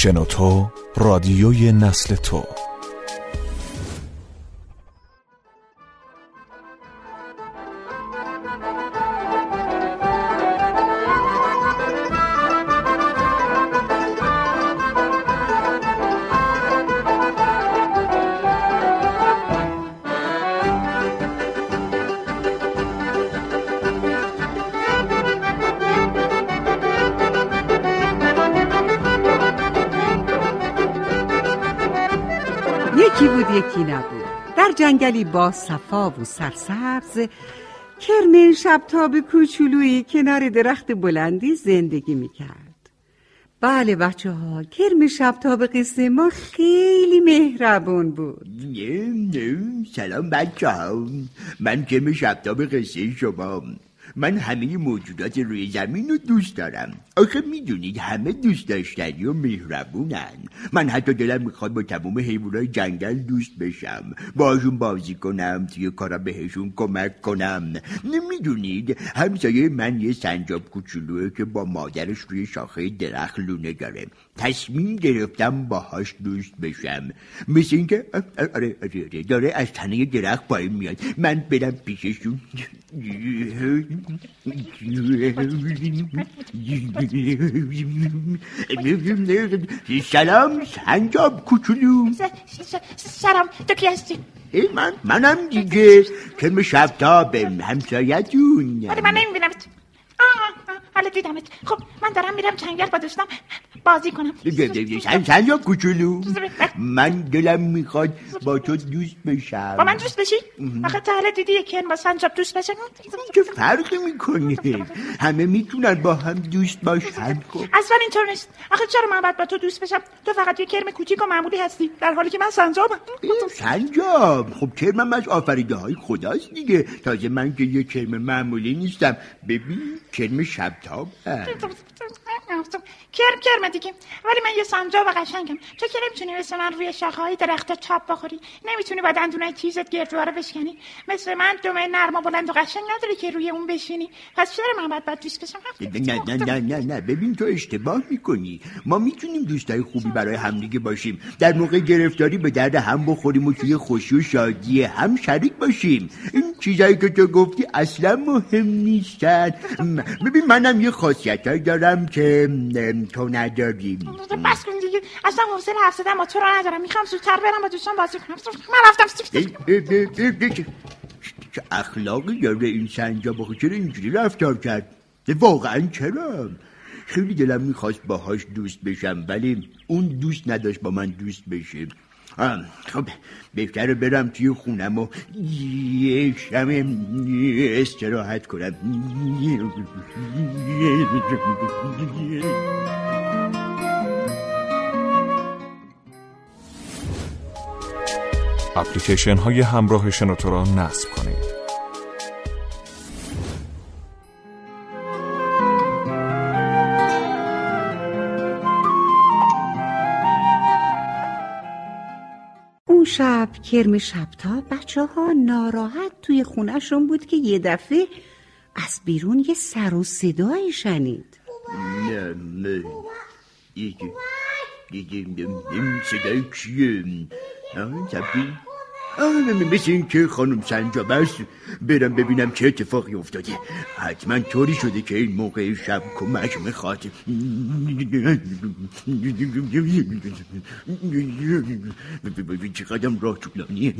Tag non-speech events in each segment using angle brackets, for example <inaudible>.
شنوتو رادیوی نسل تو. یکی بود یکی نبود. در جنگلی با صفا و سرسبز کرم شبتاب کوچولویی کنار درخت بلندی زندگی می‌کرد. بله بچه ها کرم شبتاب قصه ما خیلی مهربون بود. سلام بچه ها من کم شبتاب قصه شما. من همه موجودات روی زمین رو دوست دارم. آخه می‌دونید همه دوست داشتنی و مهربونن. من حتی دلم می‌خواد با تمام حیوانای جنگل دوست بشم. باشون بازی کنم توی کارا بهشون کمک کنم. نمی‌دونید همسایه من یه سنجاب کوچولوه که با مادرش روی شاخه درخت لونه داره. تصمیم گرفتم باهاش دوست بشم. مثل اینکه آره آره آره داره از تنه درخت پایین میاد. من برم پیششون. سلام سنجاب کوچولو. سلام تو کی هستی؟ ای من منم دیگه. کم شبتابم همسایتون. ولی من نمیبینمت. حالا دیدمت. خب من دارم میرم جنگل با دوستم بازی کنم. سن سنجاب کوچولو؟ من دلم می‌خواد با تو دوست بشم. با من دوست بشی؟ آخه تا حالا دیدی یکی با سنجاب دوست بشه؟ چه فرقی می‌کنه؟ همه می‌تونن با هم دوست باشن. خب. اصلا اینطور نیست. آخه چرا من باید با تو دوست بشم؟ تو فقط یه کرم کوچیک و معمولی هستی در حالی که من سنجابم سنجاب خب کرمم از آفریده های خداست دیگه. تازه من که یه کرم معمولی نیستم. ببین کرم شبتاب کرم کرم دیگه. ولی من یه سنجاب قشنگم. تو که نمی‌تونی مثل من روی شاخه های درخت چاپ بخوری. نمی‌تونی با دندونای تیزت گردواره بشکنی. مثل من دمه نرم و بلند و قشنگ نداری که روی اون بشینی. پس چرا من باید باید دوست بشم؟ نه نه نه نه نه. ببین تو اشتباه می‌کنی. ما می‌تونیم دوستای خوبی برای همدیگه باشیم. در موقع گرفتاری به درد هم بخوریم و توی خوشی و شادی هم شریک باشیم. این چیزایی که تو گفتی اصلا مهم نیستن. ببین منم یه خاصیت دارم که تو نداری بس کن دیگه. اصلا حوصله حرف زدن با تو رو ندارم. می‌خوام زودتر برم با دوستان بازی کنم. من رفتم چه- اخلاقی داره این سنجاب. آخه چرا اینجوری رفتار کرد؟ واقعا چرا؟ خیلی دلم می‌خواست باهاش دوست بشم ولی اون دوست نداشت با من دوست بشه. خب بهتره برم توی خونم و یه شم استراحت کنم. اپلیکیشن های همراه شنوتو را نصب کنید. شب کرم شبتا. بچه ها ناراحت توی خونهشون بود که یه دفعه از بیرون یه سر و صدایی شنید. نه نه. دیگه دیگه صدای کیه مثل این که خانم سنجاب است برم ببینم چه اتفاقی افتاده. حتما طوری شده که این موقع شب کمک می‌خواد. چه قدم راه طولانیه.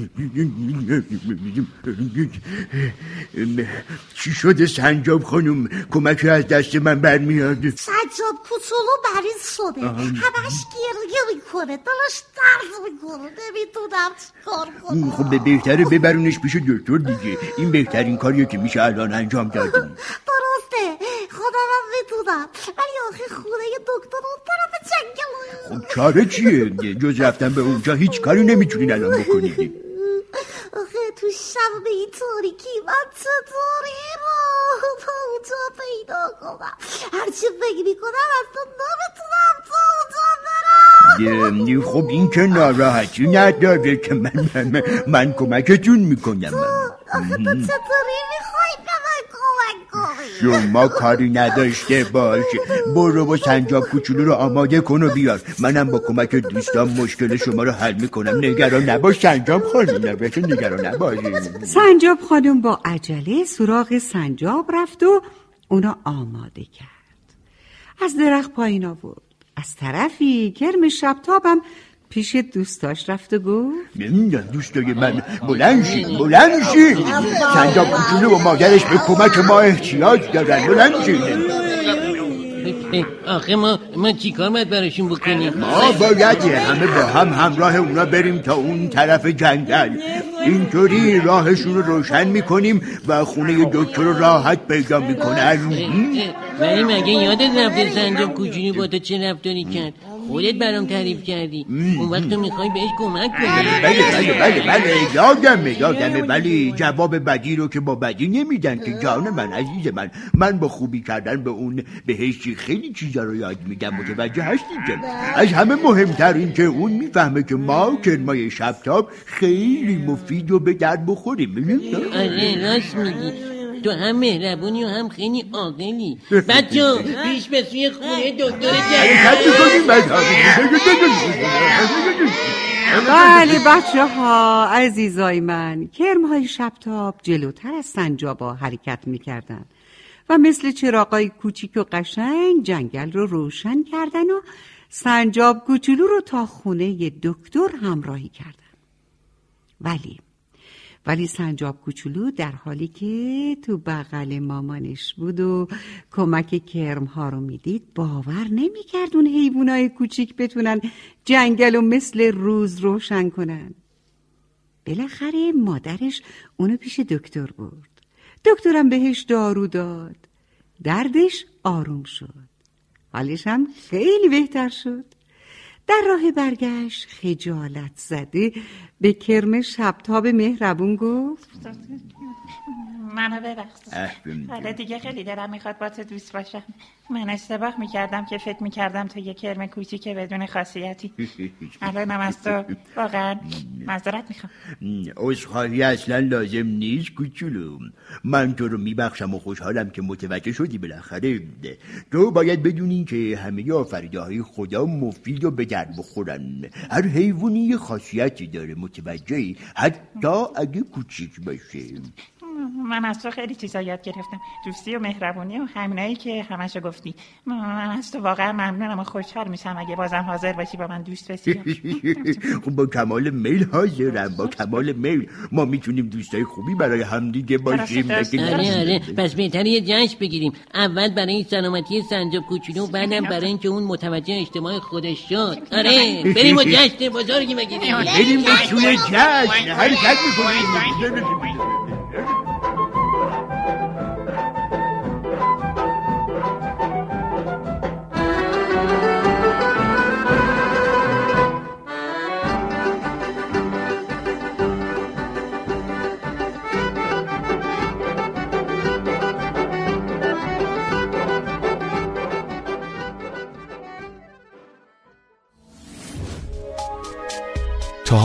چی شده سنجاب خانم؟ کمک از دست من برمیاد. سجاد کوچولو مریض شده همش گریه می‌کنه. دلش درد می‌کنه. نمی‌دونم چیکار کنم. خب بهتره ببرونش پیش دکتر دیگه. این بهترین کاریه که میشه الان انجام دادیم. درسته. خودم هم می‌دونم ولی آخه خونه دکتر اون طرف جنگل خب چاره چیه؟ جز رفتن به اونجا هیچ کاری نمی‌تونین الان بکنید آخه تو شب به این تاریکی من چطوری؟ رو تا اونجا پیدا کنم. هرچی فکر می‌کنم نمی‌تونم تا اونجا یه- خب این که ناراحتی نداره که من, من, من کمکتون می‌کنم. آخه تو چطوری می‌خوای به من کمک کنی؟ شما کاری نداشته باش. برو با سنجاب کوچولو رو آماده کن و بیار. منم با کمک دوستان مشکل شما رو حل می‌کنم. نگران نباش سنجاب خانم نباش نگران نباش. سنجاب خانم با عجله سراغ سنجاب رفت و اونا آماده کرد. از درخت پایین آورد. از طرفی کرم شبتابم پیش دوستاش رفت و گفت. نمی‌دونم دوستای من بلند شید بلند شید سنجاب کوچولو و مادرش به کمک ما احتیاج دارن بلند آخه ما ما چیکار باید براشون بکنیم؟ ما باید همه با هم همراه اونا بریم تا اون طرف جنگل. اینطوری راهشون رو روشن می‌کنیم و خونه دکتر رو راحت پیدا می‌کنن. ولی مگه یادت رفته سنجاب کوچولو با تو چه رفتاری کرد؟ خودت برام تعریف کردی. اون وقت تو می‌خوای بهش کمک کنی. بله بله بله بله یادمه یادمه. ولی جواب بدی رو که با بدی نمیدن که جان من عزیز من. من با خوبی کردن به اون بهش خیلی چیزا رو یاد میدم. متوجه هستی که؟ از همه مهمتر این که اون می‌فهمه که ما کرمای شبتاب خیلی مفید و به درد بخوریم. آره راست میگی. تو هم مهربونی و هم خیلی عاقلی. بچه پیش به سوی خونه دکتر بله. بچه ها عزیزای من. کرم های شبتاب جلوتر از سنجابا حرکت می‌کردن و مثل چراغای کوچیک و قشنگ جنگل رو روشن کردن و سنجاب کوچولو رو تا خونه دکتر همراهی کردن. ولی ولی سنجاب کوچولو در حالی که تو بغل مامانش بود و کمک کرم ها رو می‌دید باور نمی‌کرد اون حیوانای کوچیک بتونن جنگل و مثل روز روشن کنن. بالاخره مادرش اونو پیش دکتر برد. دکترم بهش دارو داد. دردش آروم شد. حالش هم خیلی بهتر شد. در راه برگشت خجالت زده. به کرم شبتاب مهربون گفت. منو ببخش حالا دیگه خیلی دلم می‌خواد با تو دوست باشم. من اشتباه می‌کردم که فکر می‌کردم تو یه کرم کوچیک بدون خاصیتی. <laughs> الانم از تو واقعا معذرت می‌خوام. عذرخواهی اصلا لازم نیست کوچولو. من تو رو میبخشم و خوشحالم که متوجه شدی بالاخره. تو باید بدونی که همه آفریده های خدا مفید و به درد بخورن. هر حیوانی خاصیتی داره متوجهی حتی اگه کوچیک باشه. من از تو خیلی چیزا یاد گرفتم. دوستی و مهربونی و همینایی که همشو گفتی. من از تو واقعا ممنونم و خوشحال میشم اگه بازم حاضر باشی با من دوست بشی. <laughs> خب با کمال میل حاضرم با کمال میل. ما می‌تونیم دوستای خوبی برای همدیگه باشیم آره آره. پس بهتر یه جشن بگیریم. اول برای سلامتی سنجاب کوچولو بعدم برای اینکه اون متوجه اجتماع خودش شد. آره. بریم و جشن بزرگی بگیریم. بریم به سوی جشن. حرکت می‌کنیم.